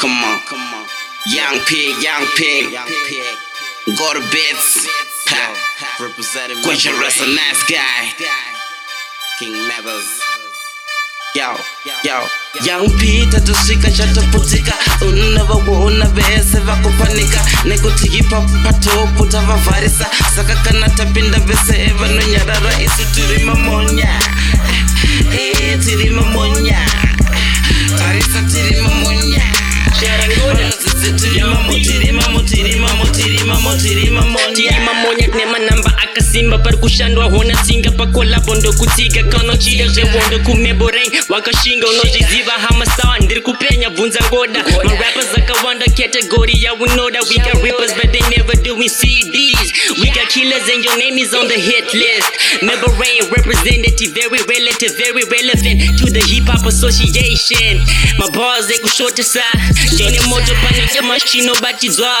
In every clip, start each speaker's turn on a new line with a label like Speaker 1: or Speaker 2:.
Speaker 1: come on. Young pig, young pig. Go to bits.
Speaker 2: Representing
Speaker 1: Question
Speaker 2: Russell,
Speaker 1: nice guy.
Speaker 2: King Mathers.
Speaker 1: Yo, yo, young Peter tushika chatoputika unavakuona vese vakupanika nekutikipa patopu tavavharisa saka kana tapinda vese vanonyarara isu tiri mamonya
Speaker 3: nema namba akasimba par kushando ahona singa pakola bondo kutsiga kanochida zvewondo kumeboreng wakashinga unozviziva hama sawa ndiri kupenya bvunza ngoda marappers akawanda category yaunoda we got rippers but they never doing cds we got killers and your name is on the hit list membrane representative very relative very relevant to the hip-hop association mabars ekushotesa ndine moto pane
Speaker 1: yamachinobatidzwa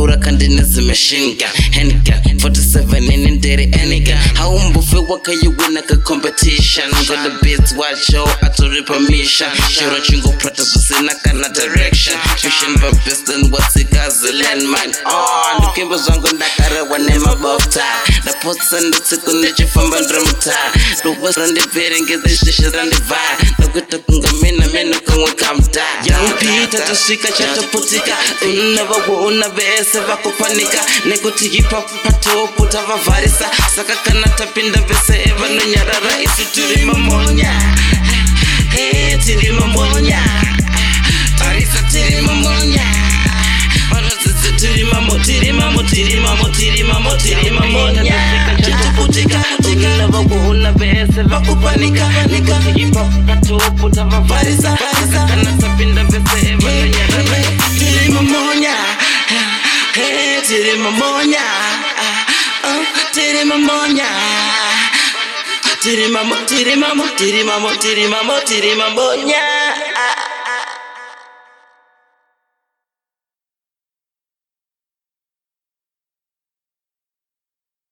Speaker 1: ndora kandi ntizimishinga henika 47 inendere enika haumbufe wakayiwina ka competition ngoda beats wacho atoripamisha shora chingo prata zvisina kana direction vision best and what's that landmine on ah, ndikembe zvangu ndakarewa nemabofta what's nditsiko ndichifamba ndiri mutaa ndokwa randibvere ngedzizveshe randivhaya ndakuita kunga chatasvika chataputika unavagoona vese vakupanika nekuti ipa patoo kutavavharisa saka kana tapinda vese vanonyarara isu tiri mamonya eh, tiri mamonya tarisa tiri mamonya vanodzidzi tiri mamo tiri mamo tiri mamo tiri mamo tiri mamonya vakuona vese vakupanika ipa patoo kutavavharisa tiri mamo tiri mamo tiri mamo tiri mamo tiri mambonya ah, ah.